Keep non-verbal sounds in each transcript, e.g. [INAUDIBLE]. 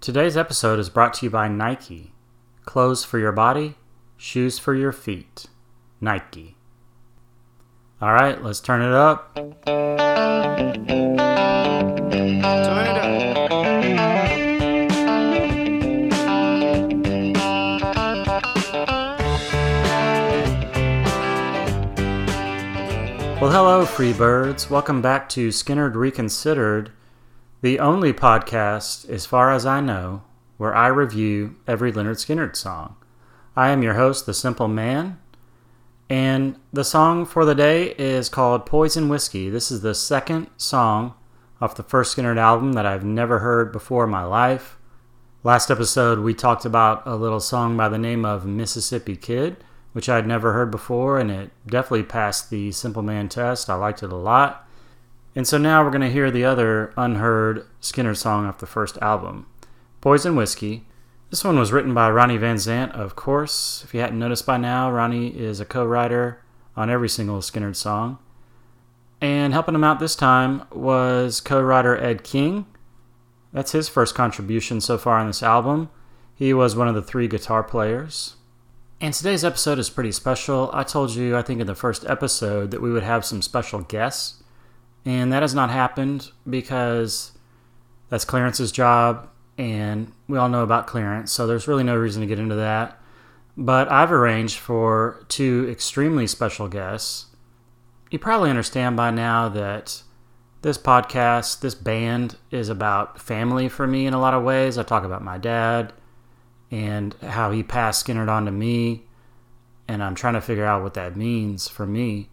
Today's episode is brought to you by Nike. Clothes for your body, shoes for your feet. Nike. All right, let's turn it up. Turn it up. Well, hello, free birds. Welcome back to Skynyrd Reconsidered, the only podcast, as far as I know, where I review every Lynyrd Skynyrd song. I am your host, The Simple Man, and the song for the day is called Poison Whiskey. This is the second song off the first Skynyrd album that I've never heard before in my life. Last episode, we talked about a little song by the name of Mississippi Kid, which I'd never heard before, and it definitely passed the Simple Man test. I liked it a lot. And so now we're going to hear the other unheard Skynyrd song off the first album, Poison Whiskey. This one was written by Ronnie Van Zant, of course. If you hadn't noticed by now, Ronnie is a co writer on every single Skynyrd song. And helping him out this time was co writer Ed King. That's his first contribution so far on this album. He was one of the three guitar players. And today's episode is pretty special. I told you, I think, in the first episode that we would have some special guests. And that has not happened because that's Clarence's job, and we all know about Clarence, so there's really no reason to get into that. But I've arranged for two extremely special guests. You probably understand by now that this podcast, this band, is about family for me in a lot of ways. I talk about my dad and how he passed Skynyrd on to me, and I'm trying to figure out what that means for me.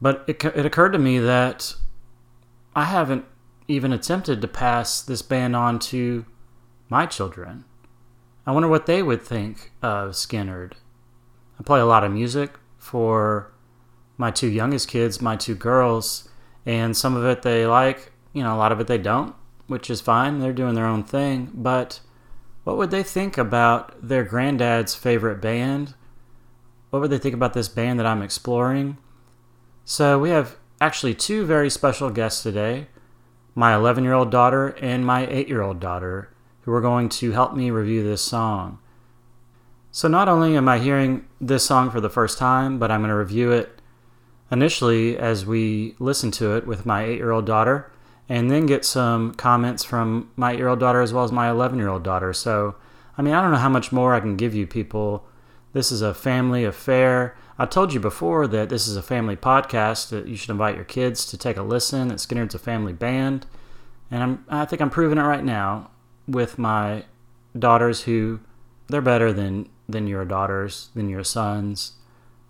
But it, it occurred to me that I haven't even attempted to pass this band on to my children. I wonder what they would think of Skynyrd. I play a lot of music for my two youngest kids, my two girls, and some of it they like, you know, a lot of it they don't, which is fine. They're doing their own thing. But what would they think about their granddad's favorite band? What would they think about this band that I'm exploring? So we have actually two very special guests today my 11 year old daughter and my 8 year old daughter, who are going to help me review this song. So, not only am I hearing this song for the first time, but I'm going to review it initially as we listen to it with my 8 year old daughter, and then get some comments from my 8 year old daughter as well as my 11 year old daughter. So, I mean, I don't know how much more I can give you people. This is a family affair. I told you before that this is a family podcast that you should invite your kids to take a listen. That Skynyrd's a family band, and I'm I think I'm proving it right now with my daughters who they're better than than your daughters, than your sons.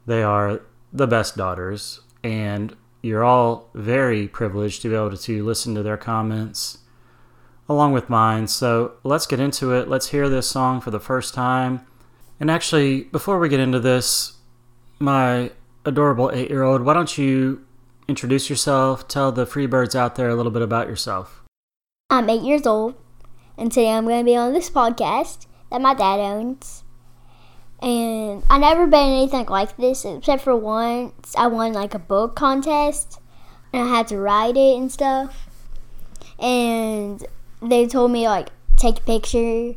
They are the best daughters, and you're all very privileged to be able to listen to their comments along with mine. So let's get into it. Let's hear this song for the first time. And actually, before we get into this, my adorable eight year old, why don't you introduce yourself? Tell the Freebirds out there a little bit about yourself. I'm eight years old, and today I'm going to be on this podcast that my dad owns. And I never been anything like this except for once I won like a book contest, and I had to write it and stuff. And they told me like take a picture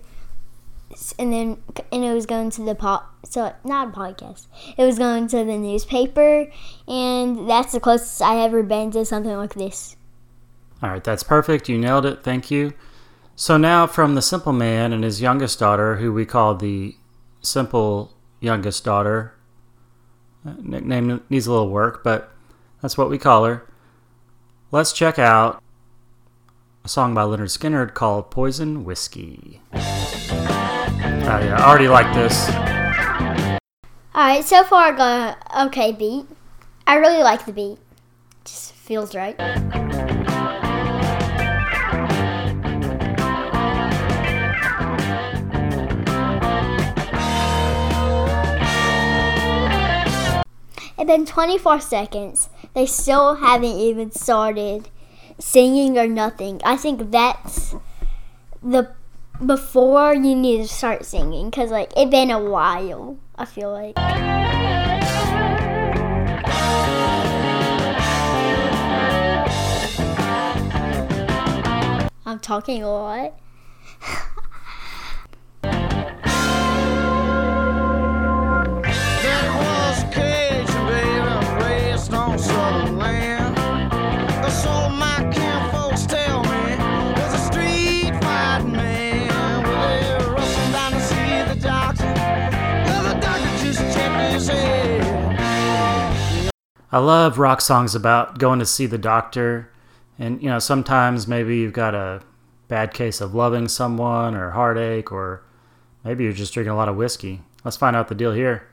and then and it was going to the pop so not a podcast. It was going to the newspaper and that's the closest i ever been to something like this. All right that's perfect. You nailed it. Thank you. So now from the simple man and his youngest daughter who we call the simple youngest daughter. Nickname needs a little work but that's what we call her. Let's check out a song by Lynyrd Skynyrd called poison whiskey Oh yeah, I already like this. Alright, so far I got an okay beat. I really like the beat. Just feels right. It's been 24 seconds. They still haven't even started singing or nothing. I think that's the before you need to start singing because like it's been a while i feel like. I'm talking a lot [LAUGHS] I love rock songs about going to see the doctor. And, you know, sometimes maybe you've got a bad case of loving someone or heartache, or maybe you're just drinking a lot of whiskey. Let's find out the deal here.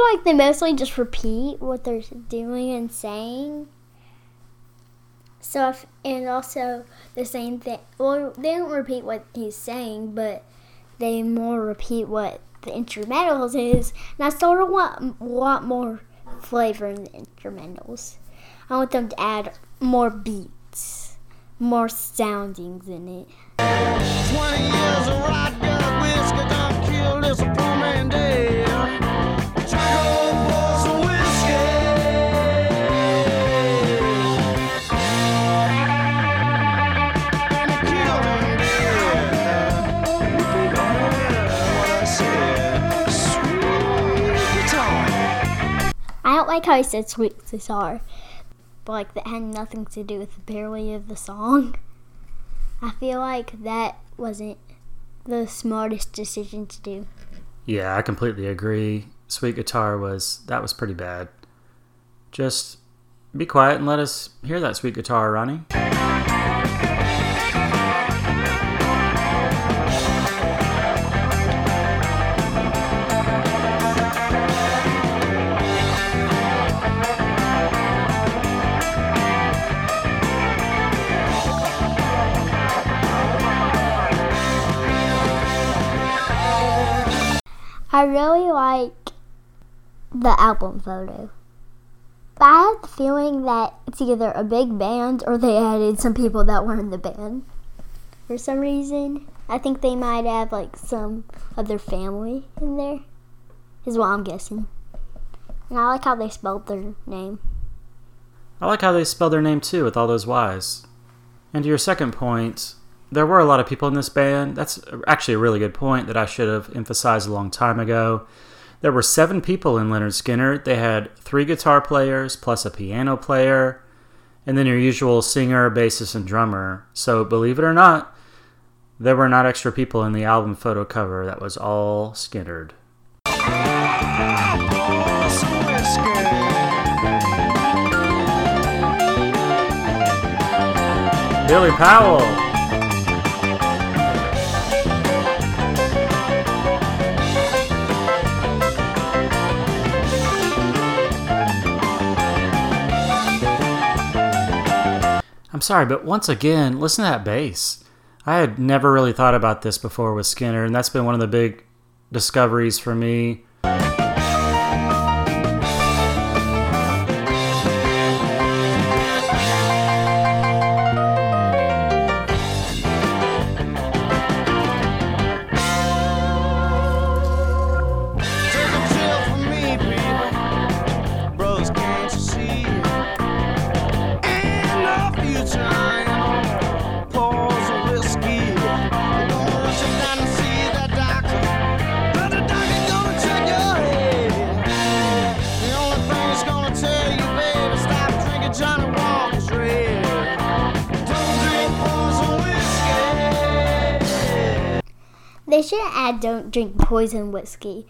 Feel like they mostly just repeat what they're doing and saying. So, if, and also the same thing. Well, they don't repeat what he's saying, but they more repeat what the instrumentals is. And I sort of want lot more flavor in the instrumentals. I want them to add more beats, more soundings in it. Like how he said sweet guitar, but like that had nothing to do with the parody of the song. [LAUGHS] I feel like that wasn't the smartest decision to do. Yeah, I completely agree. Sweet Guitar was, that was pretty bad. Just be quiet and let us hear that sweet guitar, Ronnie. I really like the album photo. But I have the feeling that it's either a big band or they added some people that were in the band. For some reason, I think they might have like some other family in there, is what I'm guessing. And I like how they spelled their name. I like how they spell their name too, with all those Y's. And to your second point, there were a lot of people in this band. That's actually a really good point that I should have emphasized a long time ago. There were seven people in Lynyrd Skynyrd. They had three guitar players plus a piano player, and then your usual singer, bassist, and drummer. So, believe it or not, there were not extra people in the album photo cover. That was all whiskey. Billy Powell. Sorry, but once again, listen to that bass. I had never really thought about this before with Skynyrd, and that's been one of the big discoveries for me. They shouldn't add don't drink poison whiskey.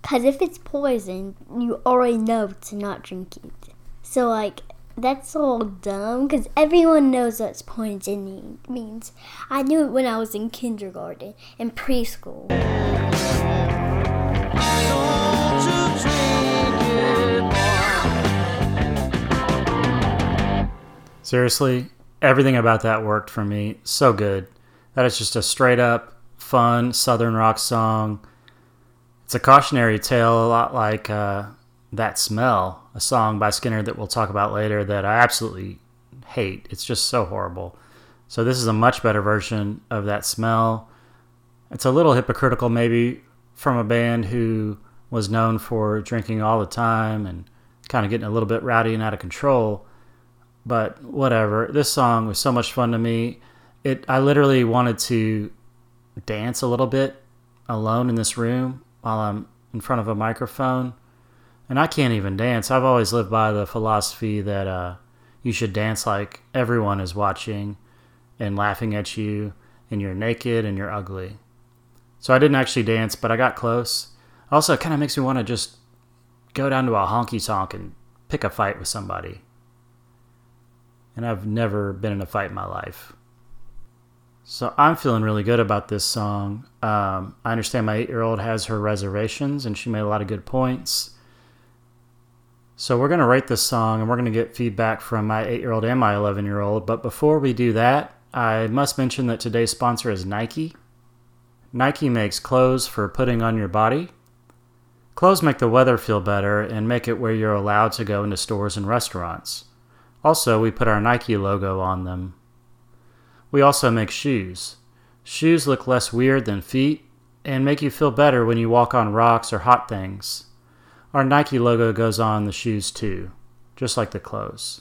Because if it's poison, you already know to not drink it. So, like, that's all dumb because everyone knows what poison means. I knew it when I was in kindergarten and preschool. Seriously, everything about that worked for me. So good. That is just a straight up, fun Southern rock song. It's a cautionary tale, a lot like uh, That Smell, a song by Skynyrd that we'll talk about later that I absolutely hate. It's just so horrible. So, this is a much better version of That Smell. It's a little hypocritical, maybe, from a band who was known for drinking all the time and kind of getting a little bit rowdy and out of control. But whatever. This song was so much fun to me. It I literally wanted to dance a little bit alone in this room while I'm in front of a microphone. And I can't even dance. I've always lived by the philosophy that uh, you should dance like everyone is watching and laughing at you, and you're naked and you're ugly. So I didn't actually dance, but I got close. Also, it kind of makes me want to just go down to a honky tonk and pick a fight with somebody. And I've never been in a fight in my life. So I'm feeling really good about this song. Um, I understand my eight year old has her reservations and she made a lot of good points. So we're going to write this song and we're going to get feedback from my eight year old and my 11 year old. But before we do that, I must mention that today's sponsor is Nike. Nike makes clothes for putting on your body. Clothes make the weather feel better and make it where you're allowed to go into stores and restaurants. Also, we put our Nike logo on them. We also make shoes. Shoes look less weird than feet and make you feel better when you walk on rocks or hot things. Our Nike logo goes on the shoes too, just like the clothes.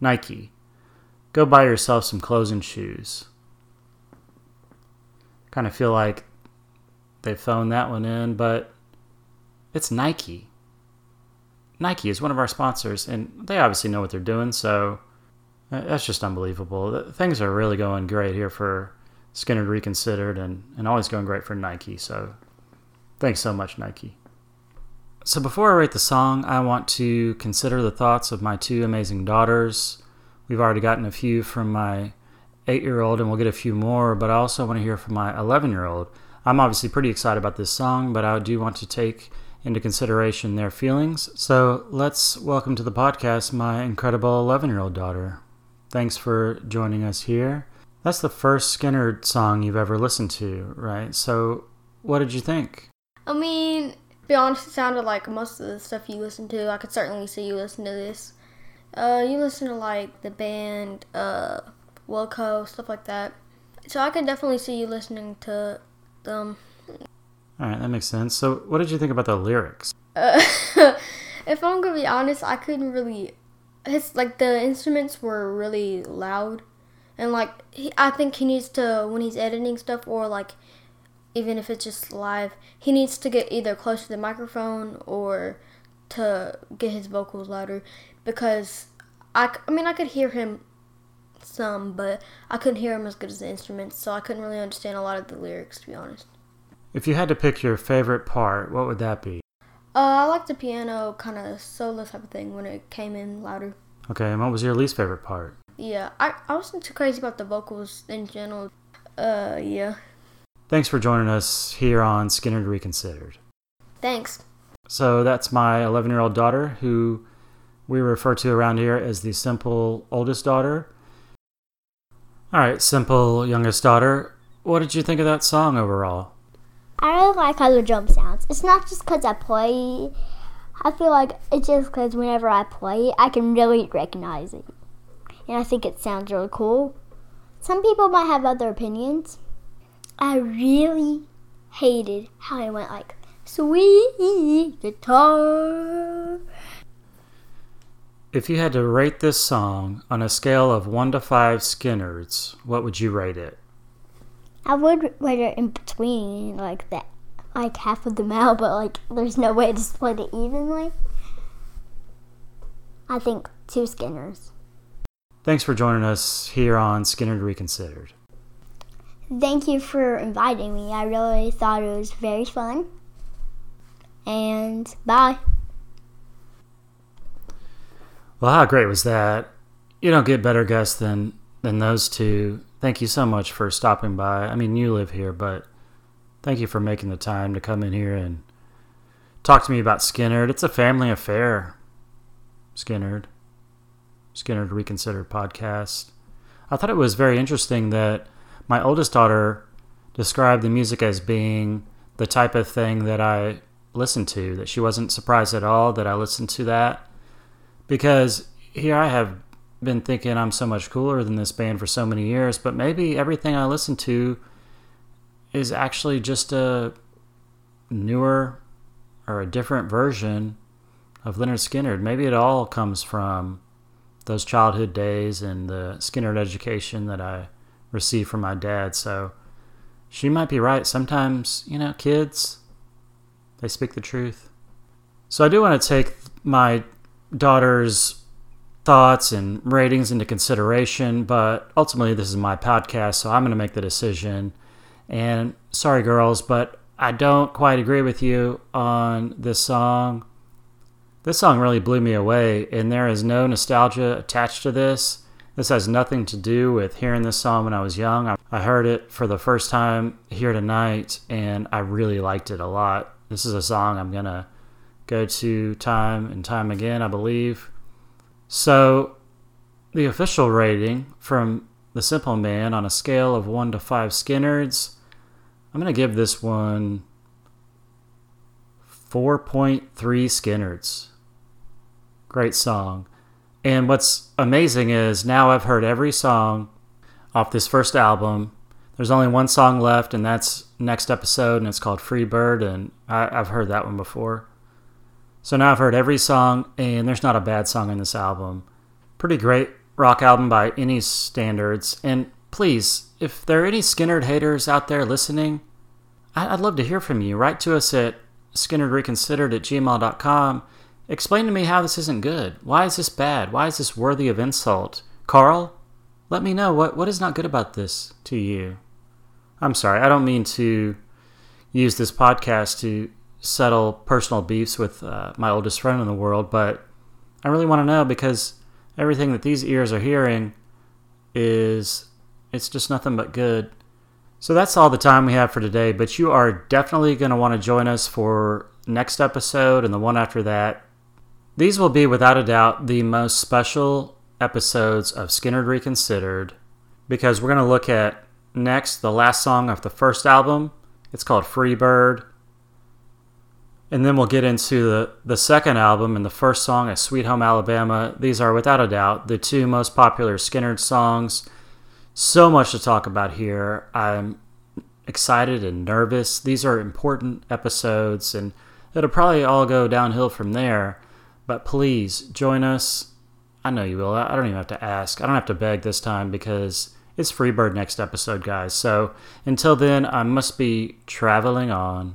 Nike. Go buy yourself some clothes and shoes. Kind of feel like they phoned that one in, but it's Nike. Nike is one of our sponsors, and they obviously know what they're doing, so that's just unbelievable. Things are really going great here for Skynyrd Reconsidered and, and always going great for Nike, so thanks so much, Nike. So before I rate the song, I want to consider the thoughts of my two amazing daughters. We've already gotten a few from my eight year old, and we'll get a few more, but I also want to hear from my 11 year old. I'm obviously pretty excited about this song, but I do want to take into consideration their feelings. So let's welcome to the podcast my incredible 11 year old daughter. Thanks for joining us here. That's the first Skynyrd song you've ever listened to, right? So what did you think? I mean, to be honest, it sounded like most of the stuff you listen to. I could certainly see you listen to this. Uh, you listen to like the band, uh, Wilco, stuff like that. So I could definitely see you listening to them. All right, that makes sense. So, what did you think about the lyrics? Uh, [LAUGHS] if I'm gonna be honest, I couldn't really. His like the instruments were really loud, and like he, I think he needs to when he's editing stuff or like even if it's just live, he needs to get either close to the microphone or to get his vocals louder because I, I mean I could hear him some, but I couldn't hear him as good as the instruments, so I couldn't really understand a lot of the lyrics to be honest. If you had to pick your favorite part, what would that be? Uh, I like the piano kind of solo type of thing when it came in louder. Okay, and what was your least favorite part? Yeah, I, I wasn't too crazy about the vocals in general. Uh, yeah. Thanks for joining us here on Skynyrd Reconsidered. Thanks. So that's my 11 year old daughter, who we refer to around here as the simple oldest daughter. All right, simple youngest daughter, what did you think of that song overall? I really like how the drum sounds. It's not just because I play. I feel like it's just because whenever I play it, I can really recognize it. And I think it sounds really cool. Some people might have other opinions. I really hated how it went like, sweet guitar. If you had to rate this song on a scale of 1 to 5 Skynyrds, what would you rate it? I would rate it in between, like that, like half of the out, but like there's no way to split it evenly. I think two Skynyrds. Thanks for joining us here on Skynyrd Reconsidered. Thank you for inviting me. I really thought it was very fun. And bye. Well, how great was that? You don't get better guests than than those two. Thank you so much for stopping by. I mean, you live here, but thank you for making the time to come in here and talk to me about Skynyrd. It's a family affair. Skynyrd. Skynyrd Reconsidered podcast. I thought it was very interesting that my oldest daughter described the music as being the type of thing that I listened to, that she wasn't surprised at all that I listened to that. Because here I have been thinking I'm so much cooler than this band for so many years, but maybe everything I listen to is actually just a newer or a different version of Lynyrd Skynyrd. Maybe it all comes from those childhood days and the Skynyrd education that I received from my dad. So she might be right. Sometimes, you know, kids, they speak the truth. So I do want to take my daughter's thoughts and ratings into consideration, but ultimately this is my podcast, so I'm going to make the decision. And sorry, girls, but I don't quite agree with you on this song. This song really blew me away, and there is no nostalgia attached to this. This has nothing to do with hearing this song when I was young. I heard it for the first time here tonight, and I really liked it a lot. This is a song I'm going to go to time and time again, I believe. So, the official rating from The Simple Man on a scale of 1 to 5 Skynyrds, I'm going to give this one 4.3 Skynyrds. Great song. And what's amazing is now I've heard every song off this first album. There's only one song left, and that's next episode, and it's called Free Bird, and I, have heard that one before. So now I've heard every song, and there's not a bad song in this album. Pretty great rock album by any standards. And please, if there are any Skynyrd haters out there listening, I'd love to hear from you. Write to us at skynyrdreconsidered at gmail.com Explain to me how this isn't good. Why is this bad? Why is this worthy of insult? Carl, let me know what, what is not good about this to you. I'm sorry, I don't mean to use this podcast to settle personal beefs with uh, my oldest friend in the world, but I really want to know because everything that these ears are hearing is it's just nothing but good. So that's all the time we have for today, but you are definitely going to want to join us for next episode and the one after that these will be, without a doubt, the most special episodes of Skynyrd Reconsidered because we're going to look at next the last song of the first album. It's called Free Bird. And then we'll get into the, the second album, and the first song is Sweet Home Alabama. These are, without a doubt, the two most popular Skynyrd songs. So much to talk about here. I'm excited and nervous. These are important episodes, and it'll probably all go downhill from there. But please join us. I know you will. I don't even have to ask. I don't have to beg this time because it's Freebird next episode, guys. So until then, I must be traveling on.